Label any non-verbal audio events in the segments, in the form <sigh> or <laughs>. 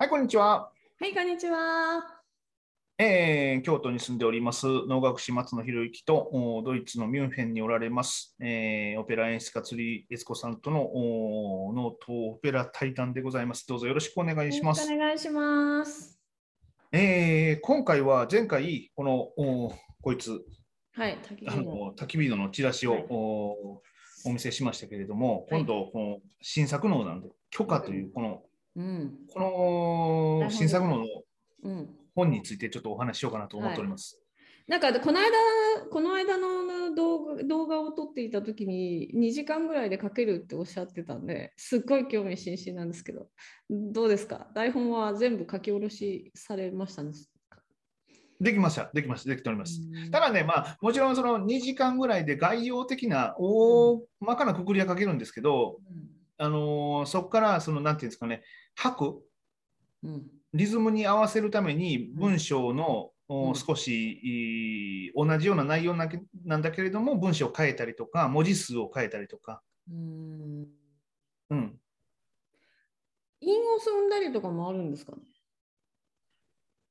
はい、こんにちは。はい、こんにちは。えー京都に住んでおります能楽師松野博之とおドイツのミュンヘンにおられます、えーオペラ演出家釣り悦子さんとのおノートオペラ対談でございます。どうぞよろしくお願いします。お願いします。えー今回は前回このおこいつはい、滝あ木の。の焚き火のチラシを、はいおお見せしましたけれども、はい今度この新作能なんで許可というこのうん、この新作能のうん。本についてちょっとお話ししようかなと思っております。なんかこの間、この間の動画動画を撮っていたときに2時間ぐらいで書けるっておっしゃってたんで、すっごい興味津々なんですけど、どうですか？台本は全部書き下ろしされましたね。できました、できました、できております。うん。ただね、まあ、もちろんその2時間ぐらいで概要的な大まかなくくりは書けるんですけど、あのーそこからそのなんていうんですかね、拍、うんうん。リズムに合わせるために文章の、おうん。少しいい同じような内容なけなんだけれども、文章を変えたりとか、文字数を変えたりとか、うん。うん、韻を踏んだりとかもあるんですかね？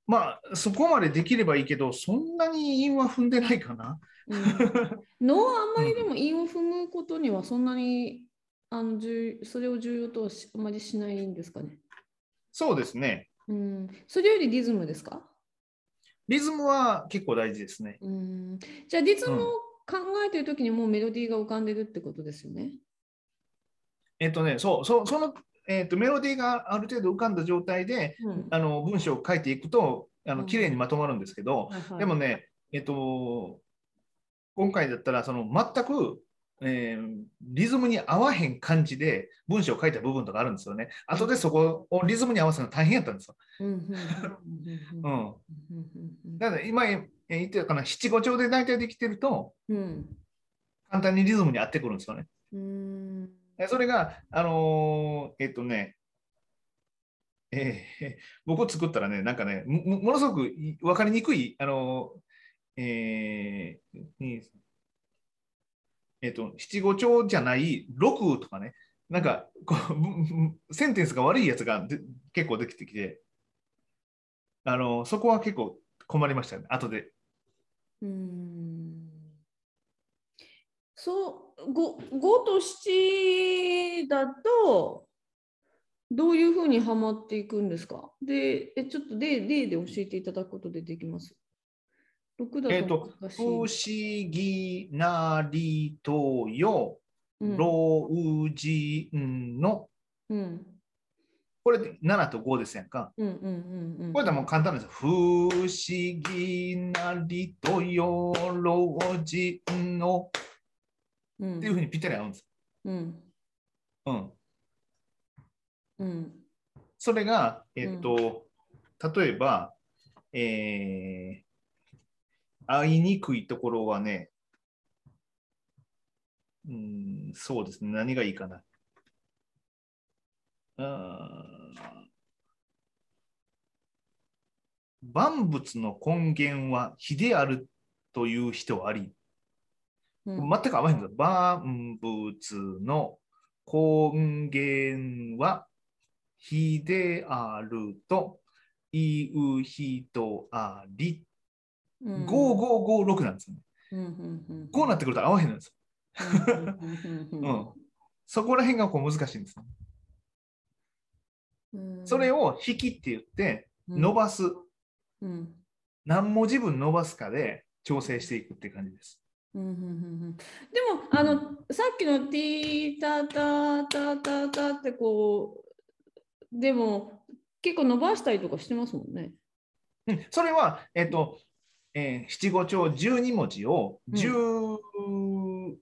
まあ、そこまでできればいいけど、そんなに韻は踏んでないかな。うん。能はあんまりでも韻を踏むことにはそんなにあの重それを重要とあまりしないんですかね？そうですね。うん、それよりリズムですか、リズムは結構大事ですね。うん、じゃあリズムうんを考えてるときにもうメロディーが浮かんでるってことですよね？えっとね、そう、そうその、えっと、メロディーがある程度浮かんだ状態で、うんあの文章を書いていくと、あうんの綺麗にまとまるんですけど、はいはいでもね、えっと、今回だったら、その全く、えーリズムに合わへん感じで文章を書いた部分とかあるんですよね。後でそこをリズムに合わせるの大変やったんですよ。うんうんうんううんん。うんだから今えー言ってたかな、七五調で大体できてると、うん簡単にリズムに合ってくるんですよね。うんえそれが、あのーえっとね、えー僕作ったらね、なんかね、ものすごくい分かりにくい、あのーえーにえっと、七五調じゃない六とかね、なんかこう <laughs> センテンスが悪いやつが結構できてきて、あのそこは結構困りましたね、後で。うん。そう、5, と7だと、どういうふうにはまっていくんですか？で、えちょっと例例で教えていただくことでできます。?6 だえっと、不思い。議なりとよ、うん老人の、うんこれで7と5ですやんか。うんうんうんうん。これでもう簡単ですよ。不思議なりとよ、老人のうんっていうふうにぴったり合うんです。うんうん。うんそれが、えっと、例えば、えー、会いにくいところはね、うん、そうですね。何がいいかな。万物の根源は火であるという人あり、うん全く合わへんぞ。万物の根源は火であるという人あり。うん5556なんですよね。こうなってくると合わへんのですよ。そこら辺がこう難しいんですね。うんそれを引きって言って伸ばす。うん何文字分伸ばすかで調整していくって感じです。うんうんうんうんでもあのさっきの「ティータタタタタ」ってこうでも結構伸ばしたりとかしてますもんね。うん、それは、えっと、えー七五調12文字をうん10、うん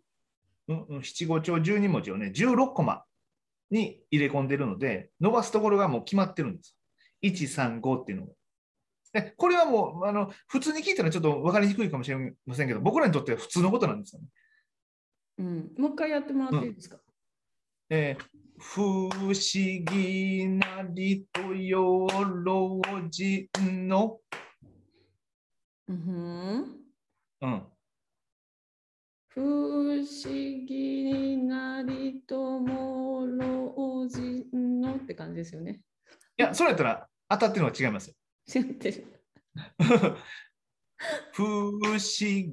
うん七五調12文字をね、16コマに入れ込んでるので、伸ばすところがもう決まってるんです。1、3、5っていうのが。でこれはもうあの普通に聞いたらちょっと分かりにくいかもしれませんけど、僕らにとっては普通のことなんですよね。うん、もう一回やってもらっていいですか？えー不思議なりとよ老人の、うんうん、不思議なりとも老人のって感じですよね。いや、それやったら、当たってるのは違いますよ。違ってる。<laughs> 不思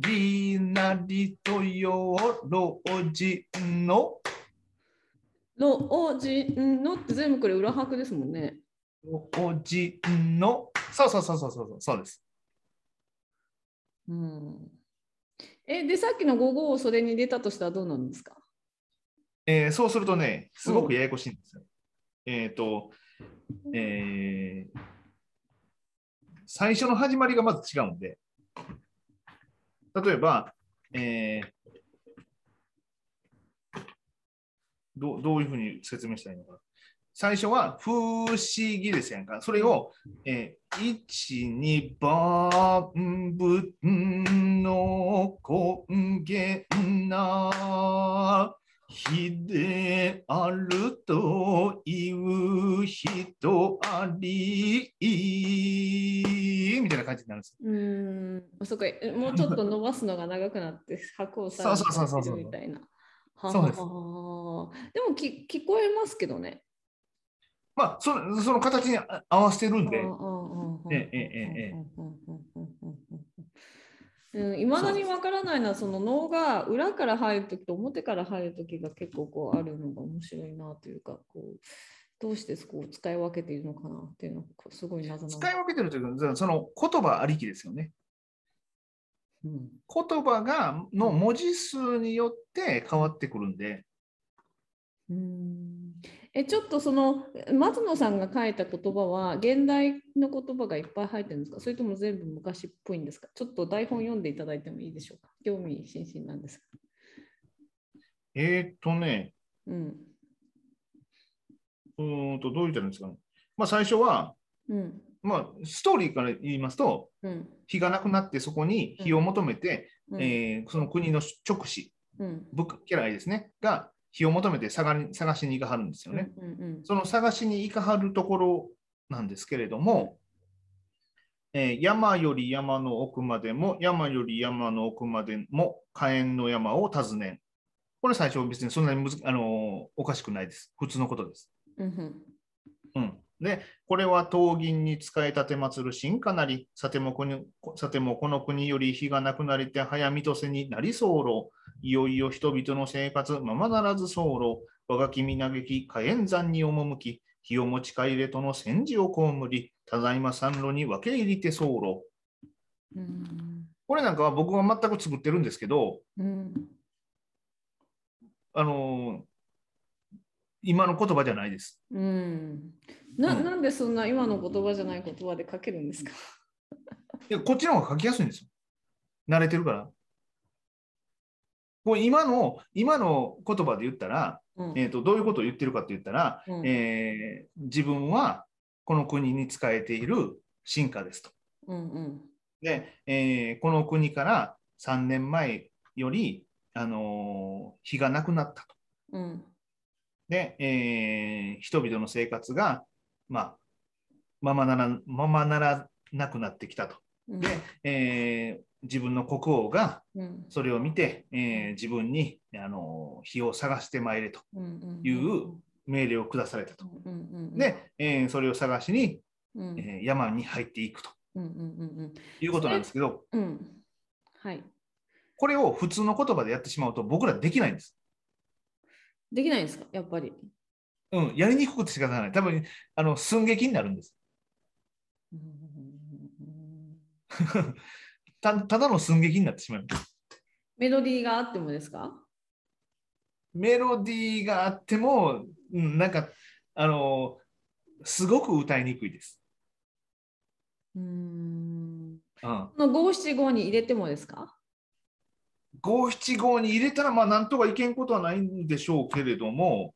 議なりとよ老人の老人のって全部これ裏拍ですもんね。老人のそうそうそうそうそうそうです。うん。え、で、さっきの午後をそれに入れたとしたらどうなんですか？えーそうするとね、すごくややこしいんですよ。えっ、と、えー最初の始まりがまず違うんで、例えば、えーどうどういうふうに説明したらいいのかな。最初は不思議ですやんか。それを、えー、1、2番分の根源な日であるという人ありみたいな感じになるんです。うーん。そっか、えもうちょっと伸ばすのが長くなって、拍をさそうそうそうそうみたいな。はそうですでもき聞こえますけどね。まあ、そのその形にあ合わせてるんで、えええええうん、いまだにわからないのはその脳が裏から入るときと表から入るときが結構こうあるのが面白いなというかこうどうしてこう使い分けているのかなっていうのがすごい謎な使い分けてるというか、その言葉ありきですよね。うん。言葉がの文字数によって変わってくるんで、うんえちょっとその松野さんが書いた言葉は現代の言葉がいっぱい入ってるんですか？それとも全部昔っぽいんですか？ちょっと台本読んでいただいてもいいでしょうか？興味津々なんですが。えーっとね、うん。うーんと、どう言ったらいいんですかね？まあ、最初は、うん。まあ、ストーリーから言いますと、うん。火がなくなってそこに火を求めて、うん。えーその国の直使、うん。来ですね、が火を求めて探り探しに行かはるんですよね。うんうんその探しに行かはるところなんですけれども、えー山より山の奥までも、山より山の奥までも、火炎の山を訪ねん。これ最初別にそんなにむず、あのーおかしくないです。普通のことです。うんで、これは刀銀に使えたて祭る進化なり、さてもこにさてもこの国より日がなくなりて早見とせになり候。いよいよ人々の生活、ままならず候。我が君嘆き、火炎山に赴き、火を持ち帰れとの戦時を被り、ただいま三路に分け入りて候。うんこれなんかは僕が全く作ってるんですけど、うんあのー今の言葉じゃないです。うんなうんなんでそんな今の言葉じゃない言葉で書けるんですか？いやこっちの方が書きやすいんですよ。慣れてるから。これ今の今の言葉で言ったら、うんえー、とどういうことを言ってるかって言ったら、うんえー自分はこの国に仕えている進化ですと。うんうんで、えーこの国から3年前より、あのー日がなくなったと。うんで、えー人々の生活が、まあ、ままならままならなくなってきたと。うんで、えー自分の国王がうん。それを見て、えー自分に、あのー火を探してまいれとうんいう命令を下されたと。うんうんうんで、えーそれを探しに、うん。えー山に入っていくと。うんうんうんいうことなんですけど、うんうん。はい。これを普通の言葉でやってしまうと僕らできないんです。できないんですか？やっぱり。うん、やりにくくて仕方ない。多分あの寸劇になるんです。うんたただの寸劇になってしまう。メロディーがあってもですか？メロディーがあっても、うん、なんか、あのすごく歌いにくいです。うんうん、五七五に入れてもですか？五七五に入れたら、まあ、なんとかいけんことはないんでしょうけれども、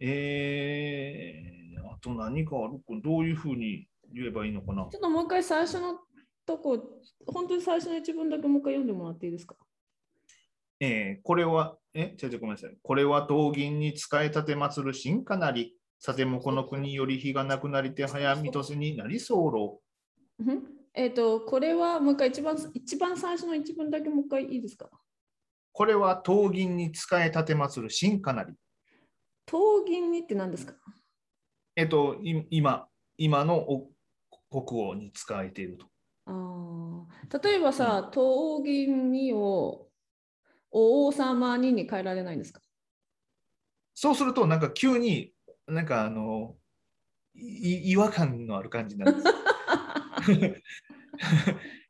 えー、あと何かあるか、どういうふうに言えばいいのかな。ちょっともう一回最初のとこ本当に最初の一文だけもう一回読んでもらっていいですか？えーこれは、え、ちょちょごめんなさい。これは刀銀に使えたて祭る進化なり、さてもこの国より日がなくなりて早見とせになり候。うん？えっ、とこれはもう一回一番一番最初の一文だけもう一回いいですか？これは刀銀に使えたて祭る進化なり。刀銀にって何ですか？えっと、い今、今のお国王に使えていると。あー例えばさ、東銀にを王様にに変えられないんですか？そうすると、なんか急に、なんかあの、い違和感のある感じになるんです。<laughs>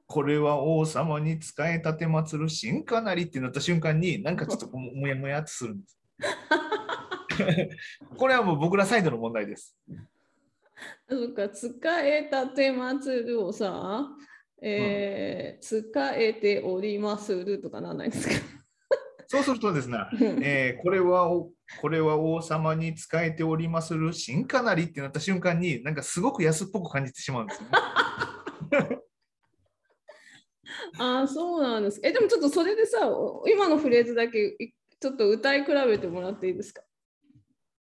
これは王様に仕え立て祀る新かなりってなった瞬間に、なんかちょっとももやもやっとするんです。<laughs> これはもう僕らサイドの問題です。<laughs> そっか、使えたて祭るをさ、えー使えておりまするとかなんないですか？<laughs> そうするとですね、えーこれはおこれは王様に仕えておりまする新かなりってなった瞬間に、なんかすごく安っぽく感じてしまうんですよね。<laughs> ああ、そうなんです。え、でもちょっとそれでさ、お今のフレーズだけいちょっと歌い比べてもらっていいですか？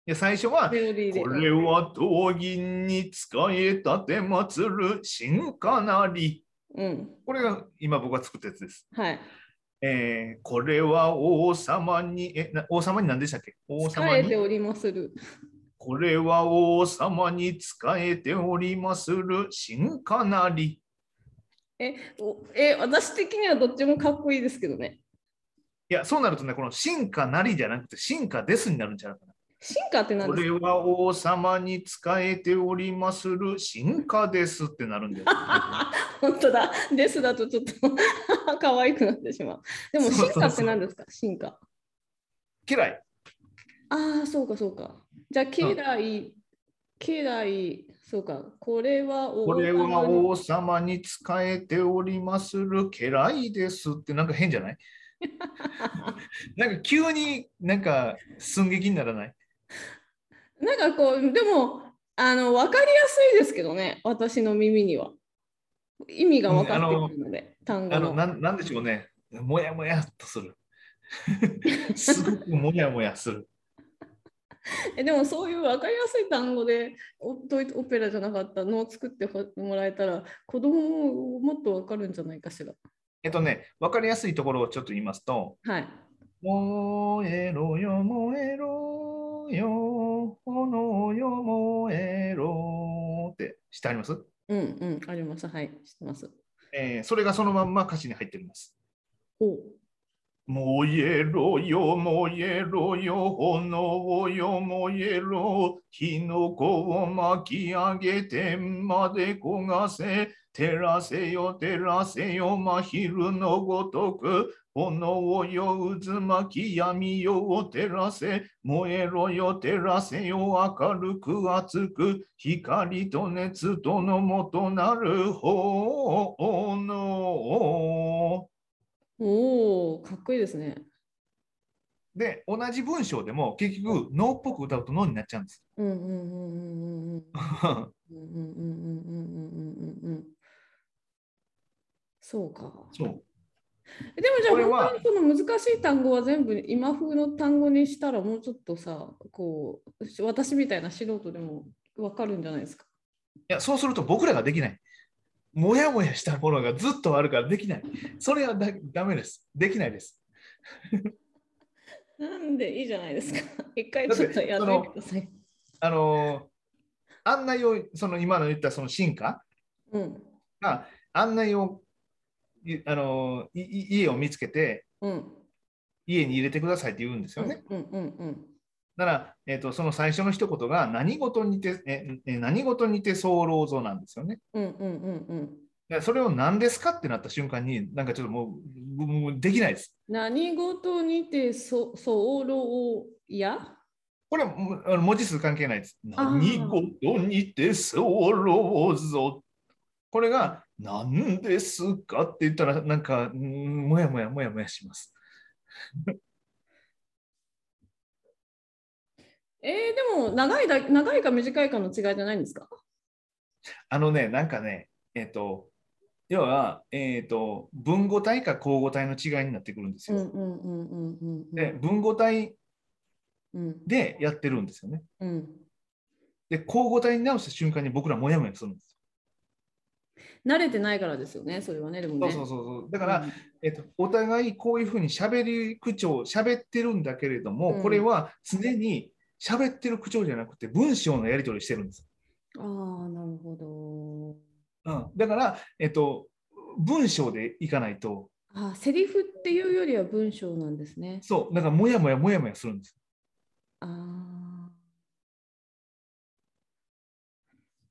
で最初は。これは闘銀に仕え立て祀る新かなり。うん。これが今僕が作ったやつです。はい。えーこれは王様に、えな王様に何でしたっけ？王様に？使えておりまする。これは王様に仕えておりまする新かなり。えおえ、私的にはどっちもかっこいいですけどね。いや、そうなるとね、この進化なりじゃなくて進化ですになるんじゃないかな。進化って何こですか？れは王様に仕えておりまする進化ですってなるんだよ。<laughs> 本当だ。ですだとちょっと可愛くなってしまう。でも進化って何ですか？進化。嫌い。ああ、そうかそうか。じゃあ、嫌い、嫌い、そうか。これは王これは様に王様に仕えておりまする家来ですってなんか変じゃない？<laughs> <laughs> なんか急になんか寸劇にならない？なんかこう、でも、あの、分かりやすいですけどね、私の耳には。意味が分かってくるので、単語の。あのなんなんでしょうね。もやもやっとする。<laughs> すごくもやもやする。<laughs> えでもそういう分かりやすい単語でオドイツオペラじゃなかったのを作ってもらえたら子供ももっと分かるんじゃないかしら。えっとね、わかりやすいところをちょっと言いますと、はい。燃えろよ、燃えろよ、炎よ、燃えろってしてあります、うんうん、あります。はい、知ってます。えーそれがそのまんま歌詞に入っております。お燃えろよ、燃えろよ、炎よ、燃えろ、火の粉を巻き上げてまで焦がせ、照らせよ、照らせよ、真昼のごとく、炎をよ、渦巻き闇よ、照らせ、燃えろよ、照らせよ、明るく熱く、光と熱とのもとなる炎。おお、かっこいいですね。で、同じ文章でも結局、ノーっぽく歌うとノーになっちゃうんです。うんうんうんうんうん。うんうんうんうんうんうん。そうか。そう。でもじゃあ本当にこの難しい単語は全部今風の単語にしたらもうちょっとさこう私みたいな素人でも分かるんじゃないですか？いやそうすると僕らができない。もやもやしたものがずっとあるからできない。それはだダメです。できないです。<laughs> なんでいいじゃないですか。<laughs> 一回ちょっとやってみてください。あのー案内を、その今の言ったその進化うんが案内を、いあのーいい家を見つけて、うん家に入れてくださいって言うんですよね。うんうんうんだから、えーと、その最初の一言が何事にて、ええ何事にて候ぞなんですよね。うんうんうんうんでそれを何ですかってなった瞬間に、なんかちょっともうもうできないです。何事にてそ候や？これは文字数関係ないです。何事にて候ぞ。これが何ですかって言ったら、なんか、うんもやもやもやもやします。えー、でも長いだ長いか短いかの違いじゃないんですか？あのね、なんかね、えっ、と、要は、えっ、と、文語体か口語体の違いになってくるんですよ。うんうんうんうんうんで、文語体うんでやってるんですよね。うんで、口語体に直した瞬間に僕らもやもやするんです。慣れてないからですよね、それはね。でもね。そうそうそうそう。だから、うんえっと、お互いこういうふうに喋り口調、喋ってるんだけれども、うんこれは常に喋ってる口調じゃなくて文章のやり取りしてるんです。ああ、なるほうん、だから、えっと、文章でいかないと、あセリフっていうよりは文章なんですね。そう、だからもやもやもやもやするんです。あー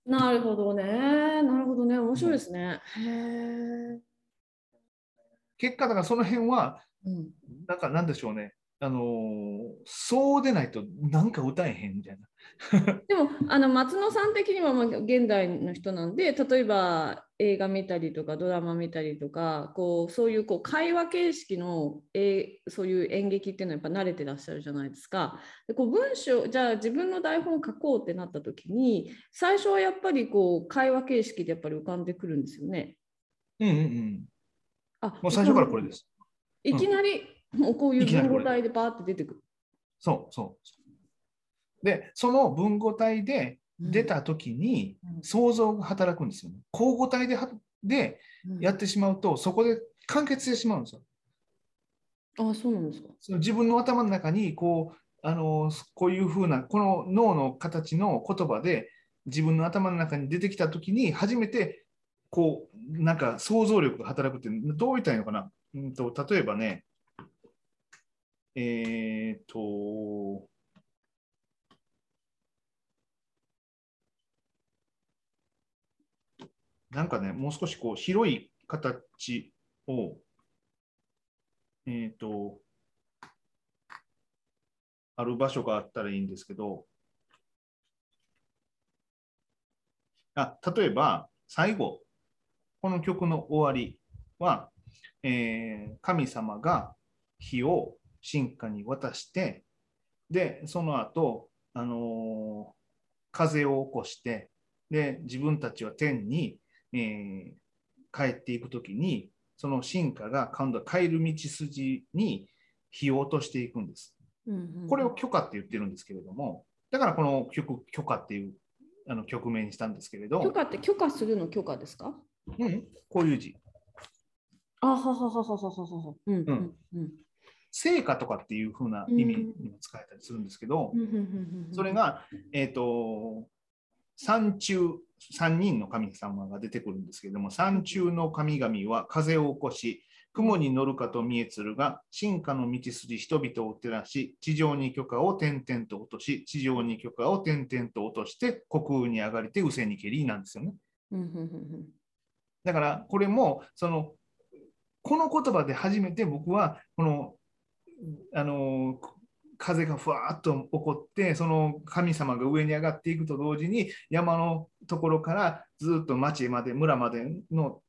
なるほどね。なるほどね。面白いですね。へえ。結果、だからその辺は、うん。なんかなんでしょうね。あのーそうでないとなんか歌えへんみたいな。<laughs> でもあの松野さん的にはまあ現代の人なんで例えば映画見たりとかドラマ見たりとかこうそういうこう会話形式の、えーそういう演劇っていうのはやっぱ慣れてらっしゃるじゃないですか。でこう文章じゃあ自分の台本を書こうってなった時に最初はやっぱりこう会話形式でやっぱり浮かんでくるんですよね。うんうんうん。あもう最初からこれです。いきなりもうこういう文語体でバーって出てくる。そうそう。で、その文語体で出たときにうん想像が働くんですよね。口語体ではでうんやってしまうと、そこで完結してしまうんですよ。あそうなんですか。その自分の頭の中にこうあのこういうふうなこの脳の形の言葉で自分の頭の中に出てきたときに初めてこうなんか想像力が働くっていうどう言ったらいいのかな、うん、と例えばねえっ、となんかねもう少しこう広い形をえっ、とある場所があったらいいんですけど、あ例えば最後、この曲の終わりは、えー神様が火を神家に渡して、で、その後、あのー風を起こして、で、自分たちは天に、えー帰っていくときに、その神家が今度は帰る道筋に火を落としていくんです。うんうん。これを許可って言ってるんですけれども、だからこの曲、許可っていうあの曲名にしたんですけれど、許可って許可するの許可ですか？うん、こういう字、あははははははは。うんうんうん聖歌とかっていう風な意味にも使えたりするんですけど、それが、えっ、と、山中、3人の神様が出てくるんですけれども、山中の神々は風を起こし、雲に乗るかと見えつるが、進化の道筋、人々を照らし、地上に許可を点々と落とし、地上に許可を点々と落として、虚空に上がりて、失せにけりなんですよね。だから、これも、その、この言葉で初めて僕は、この、あの、風がふわーっと起こって、その神様が上に上がっていくと同時に、山のところからずっと町まで、村までの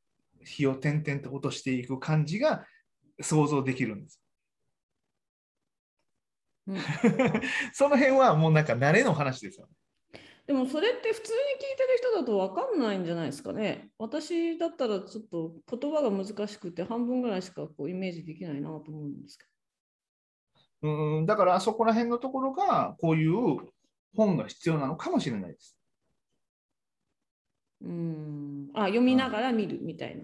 火を点々と落としていく感じが想像できるんです。うん <laughs> その辺はもうなんか慣れの話ですよね。でもそれって普通に聞いてる人だと分かんないんじゃないですかね。私だったらちょっと言葉が難しくて半分ぐらいしかこうイメージできないなと思うんですけうん、だからあそこら辺のところがこういう本が必要なのかもしれないです。ど。うん。あ、読みながら見るみたいな。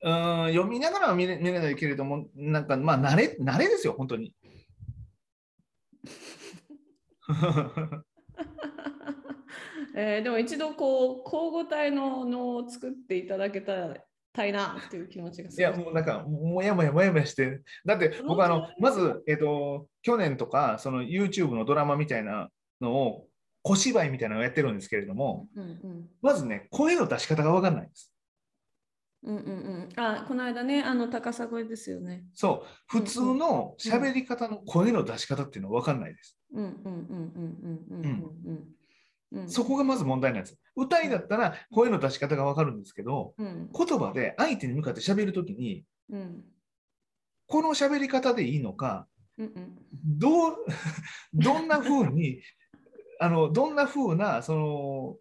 うん読みながらは見れ見れないけれども、なんかまあ慣れ慣れですよ、本当に。<laughs> えーでも一度こう交互体ののを作っていただけたらたいなっていう気持ちがすいや、もうなんか、もやもやもやもやして、だって僕、あのまず、えっと、去年とか、その YouTube のドラマみたいなのを、小芝居みたいなのをやってるんですけれども、うんうんまずね、声の出し方が分かんないんです。うんうんうん。あ、この間ね、あの高さ声ですよね。そう、普通の喋り方の声の出し方っていうのは分かんないです。うんうんうんうんうんうんうんそこがまず問題なんです。歌いだったら声の出し方が分かるんですけど、うん言葉で相手に向かって喋るときに、うんこの喋り方でいいのか、うんうんどう、<laughs> どんな風に、<laughs> あの、どんな風な、その、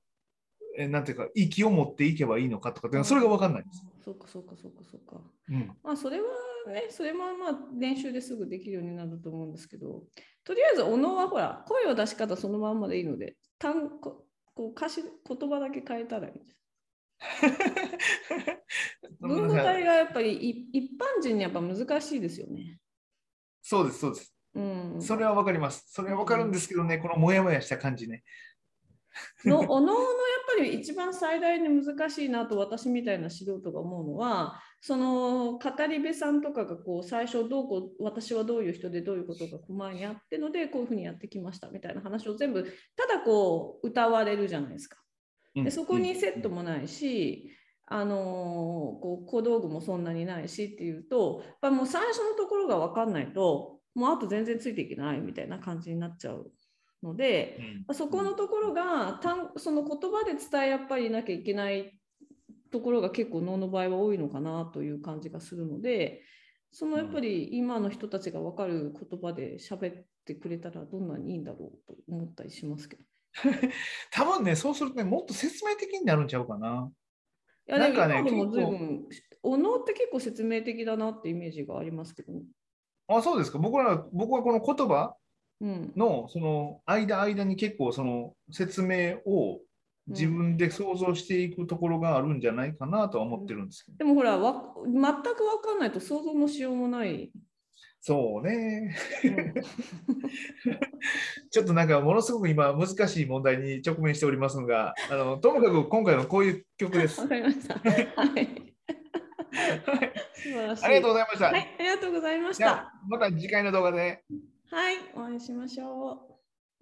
えなんていうか、息を持っていけばいいのかとかってそれが分かんないんです。そうかそうかそうかそうか。うん。まあそれはね、それもまあ練習ですぐできるようになると思うんですけど、とりあえずおのはほら、声を出し方そのまんまでいいので、単ここう歌詞、言葉だけ変えたらいいんです。<laughs> 文語体がやっぱりい一般人にやっぱ難しいですよね。そうです、そうです。うん。それは分かります。それは分かるんですけどね、このモヤモヤした感じね。の <laughs> おのおのやっぱり一番最大に難しいなと私みたいな素人が思うのはその語り部さんとかがこう最初どうこう私はどういう人でどういうことが前にあってのでこういうふうにやってきましたみたいな話を全部ただこう歌われるじゃないですか。でそこにセットもないし、あのーこう小道具もそんなにないしっていうとやっぱもう最初のところが分かんないともうあと全然ついていけないみたいな感じになっちゃうので、うんそこのところが単その言葉で伝えやっぱりなきゃいけないところが結構能の場合は多いのかなという感じがするのでそのやっぱり今の人たちが分かる言葉で喋ってくれたらどんなにいいんだろうと思ったりしますけど。<laughs> 多分ね、そうするとね、もっと説明的になるんちゃうかな。いやなんかね今でも随結構分お能って結構説明的だなってイメージがありますけどね。あ、そうですか。僕ら、僕はこの言葉うん、のその間間に結構その説明を自分で想像していくところがあるんじゃないかなとは思ってるんですけど。でもほらわ全く分かんないと想像のしようもない。そうね。うん <laughs> ちょっとなんかものすごく今難しい問題に直面しておりますが、あのともかく今回のこういう曲です。わかりました。<laughs> はい。素晴らしい。ありがとうございました。はい、ありがとうございました。あまた次回の動画で。はい、お会いしましょう。